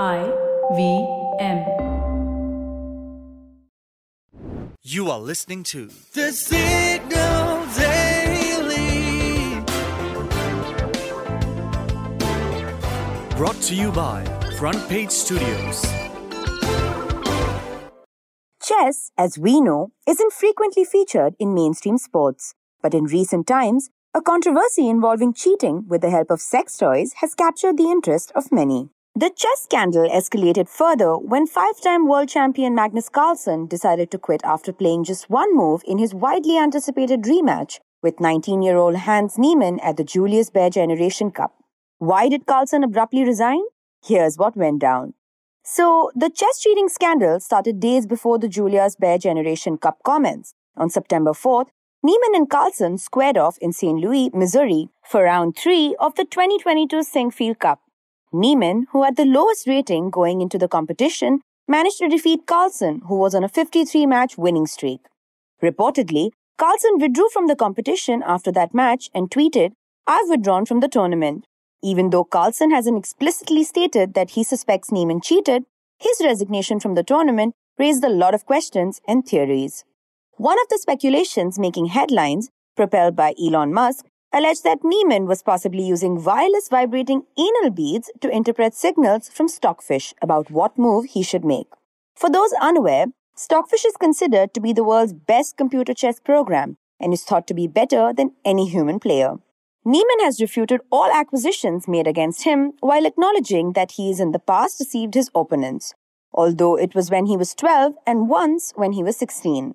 I V M. You are listening to The Signal Daily. Brought to you by Front Page Studios. Chess, as we know, isn't frequently featured in mainstream sports. But in recent times, a controversy involving cheating with the help of sex toys has captured the interest of many. The chess scandal escalated further when five time world champion Magnus Carlsen decided to quit after playing just one move in his widely anticipated rematch with 19 year old Hans Niemann at the Julius Baer Generation Cup. Why did Carlsen abruptly resign? Here's what went down. So, the chess cheating scandal started days before the Julius Baer Generation Cup comments. On September 4th, Niemann and Carlsen squared off in St. Louis, Missouri for round three of the 2022 Sinquefield Cup. Niemann, who had the lowest rating going into the competition, managed to defeat Carlsen, who was on a 53 match winning streak. Reportedly, Carlsen withdrew from the competition after that match and tweeted, I've withdrawn from the tournament. Even though Carlsen hasn't explicitly stated that he suspects Niemann cheated, his resignation from the tournament raised a lot of questions and theories. One of the speculations making headlines, propelled by Elon Musk, alleged that Niemann was possibly using wireless vibrating anal beads to interpret signals from Stockfish about what move he should make. For those unaware, Stockfish is considered to be the world's best computer chess program and is thought to be better than any human player. Niemann has refuted all accusations made against him while acknowledging that he has in the past deceived his opponents, although it was when he was 12 and once when he was 16.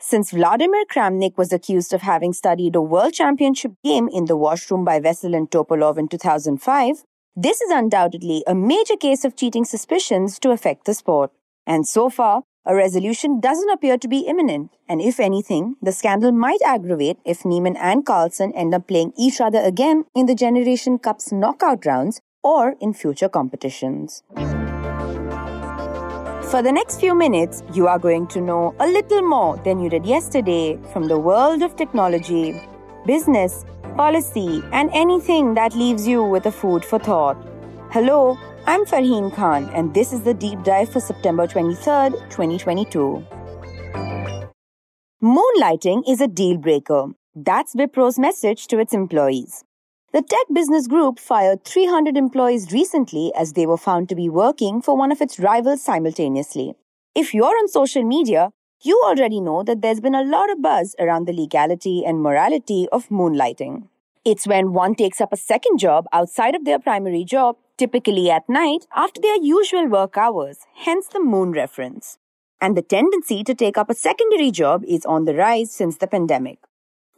Since Vladimir Kramnik was accused of having studied a world championship game in the washroom by Veselin Topalov in 2005, this is undoubtedly a major case of cheating suspicions to affect the sport. And so far, a resolution doesn't appear to be imminent, and if anything, the scandal might aggravate if Niemann and Carlsen end up playing each other again in the Generation Cup's knockout rounds or in future competitions. For the next few minutes, you are going to know a little more than you did yesterday from the world of technology, business, policy, and anything that leaves you with a food for thought. Hello, I'm Farheen Khan, and this is the deep dive for September 23rd, 2022. Moonlighting is a deal breaker. That's Wipro's message to its employees. The tech business group fired 300 employees recently as they were found to be working for one of its rivals simultaneously. If you're on social media, you already know that there's been a lot of buzz around the legality and morality of moonlighting. It's when one takes up a second job outside of their primary job, typically at night after their usual work hours, hence the moon reference. And the tendency to take up a secondary job is on the rise since the pandemic.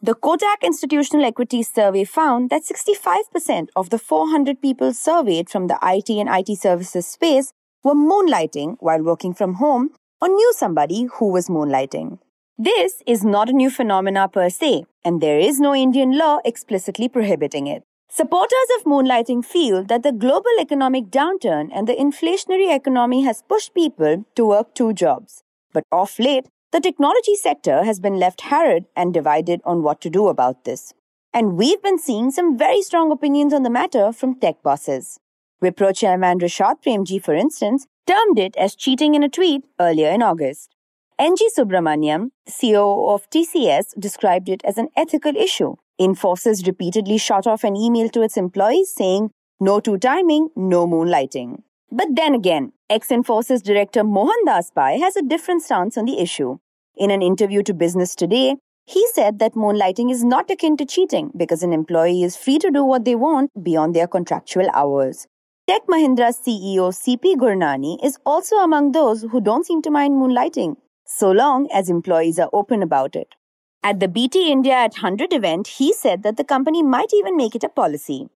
The Kotak Institutional Equity Survey found that 65% of the 400 people surveyed from the IT and IT services space were moonlighting while working from home or knew somebody who was moonlighting. This is not a new phenomena per se, and there is no Indian law explicitly prohibiting it. Supporters of moonlighting feel that the global economic downturn and the inflationary economy has pushed people to work two jobs. But off late, the technology sector has been left harried and divided on what to do about this. And we've been seeing some very strong opinions on the matter from tech bosses. Wipro chairman Rishad Premji, for instance, termed it as cheating in a tweet earlier in August. NG Subramaniam, CEO of TCS, described it as an ethical issue. Infosys repeatedly shot off an email to its employees saying, no two timing, no moonlighting. But then again, ex Infosys director Mohandas Pai has a different stance on the issue. In an interview to Business Today, he said that moonlighting is not akin to cheating because an employee is free to do what they want beyond their contractual hours. Tech Mahindra's CEO CP Gurnani is also among those who don't seem to mind moonlighting, so long as employees are open about it. At the BT India at 100 event, he said that the company might even make it a policy.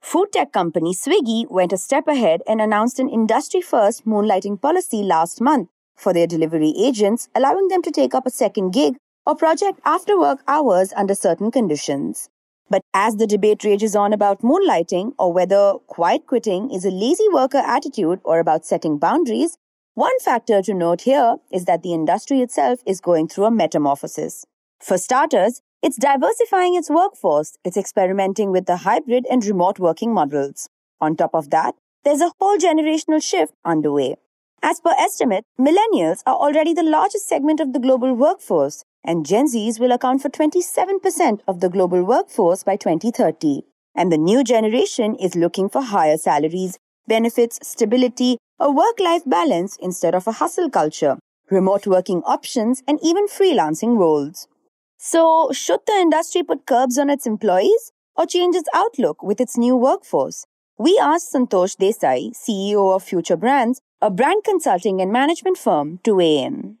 Food tech company Swiggy went a step ahead and announced an industry first moonlighting policy last month for their delivery agents, allowing them to take up a second gig or project after work hours under certain conditions. But as the debate rages on about moonlighting or whether quiet quitting is a lazy worker attitude or about setting boundaries, one factor to note here is that the industry itself is going through a metamorphosis. For starters, it's diversifying its workforce, it's experimenting with the hybrid and remote working models. On top of that, there's a whole generational shift underway. As per estimates, millennials are already the largest segment of the global workforce, and Gen Zs will account for 27% of the global workforce by 2030. And the new generation is looking for higher salaries, benefits, stability, a work life balance instead of a hustle culture, remote working options, and even freelancing roles. So, should the industry put curbs on its employees or change its outlook with its new workforce? We asked Santosh Desai, CEO of Future Brands, a brand consulting and management firm, to weigh in.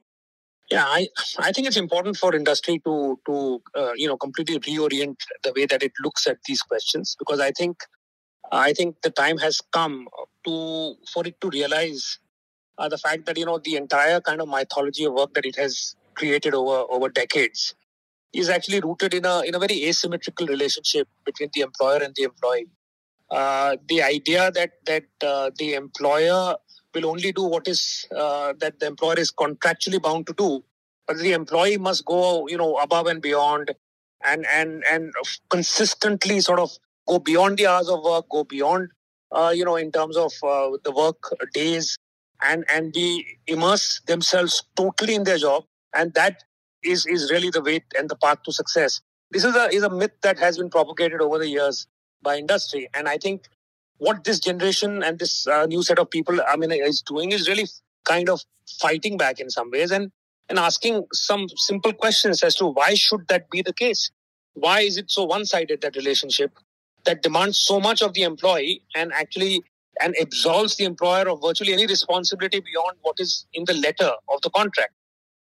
Yeah, I, I think it's important for industry to to uh, you know completely reorient the way that it looks at these questions because I think I think the time has come to for it to realize uh, the fact that you know the entire kind of mythology of work that it has created over over decades is actually rooted in a in a very asymmetrical relationship between the employer and the employee. Uh, the idea that that uh, the employer will only do what is uh, that the employer is contractually bound to do, but the employee must go you know above and beyond, and and and consistently sort of go beyond the hours of work, go beyond uh, you know in terms of uh, the work days, and and be immerse themselves totally in their job, and that is is really the way and the path to success. This is a is a myth that has been propagated over the years by industry, and I think what this generation and this uh, new set of people, I mean, is doing is really kind of fighting back in some ways and and asking some simple questions as to why should that be the case? Why is it so one-sided that relationship that demands so much of the employee and actually and absolves the employer of virtually any responsibility beyond what is in the letter of the contract?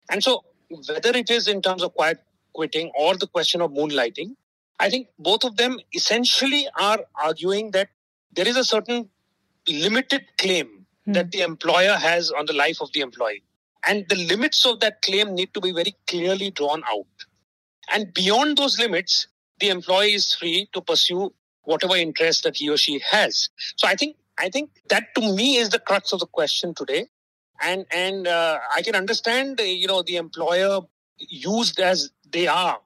And so whether it is in terms of quiet quitting or the question of moonlighting, I think both of them essentially are arguing that there is a certain limited claim hmm. that the employer has on the life of the employee. And the limits of that claim need to be very clearly drawn out. And beyond those limits, the employee is free to pursue whatever interest that he or she has. So I think I think that to me is the crux of the question today and and uh, I can understand you know the employer used as they are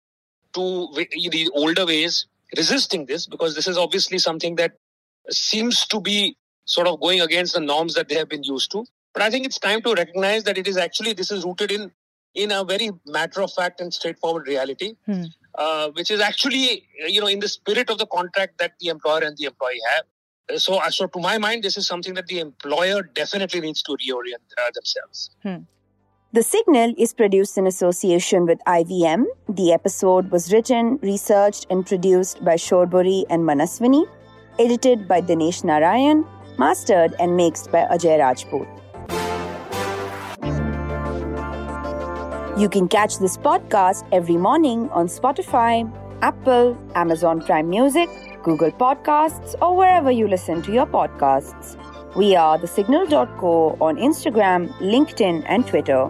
to the older ways resisting this because this is obviously something that seems to be sort of going against the norms that they have been used to. But I think it's time to recognize that it is actually this is rooted in in a very matter of fact and straightforward reality, hmm. uh, which is actually you know in the spirit of the contract that the employer and the employee have. So, uh, so to my mind, this is something that the employer definitely needs to reorient uh, themselves. Hmm. The Signal is produced in association with IVM. The episode was written, researched, and produced by Shorbori and Manaswini, edited by Dinesh Narayan, mastered and mixed by Ajay Rajput. You can catch this podcast every morning on Spotify, Apple, Amazon Prime Music, Google Podcasts, or wherever you listen to your podcasts. We are thesignal.co on Instagram, LinkedIn, and Twitter.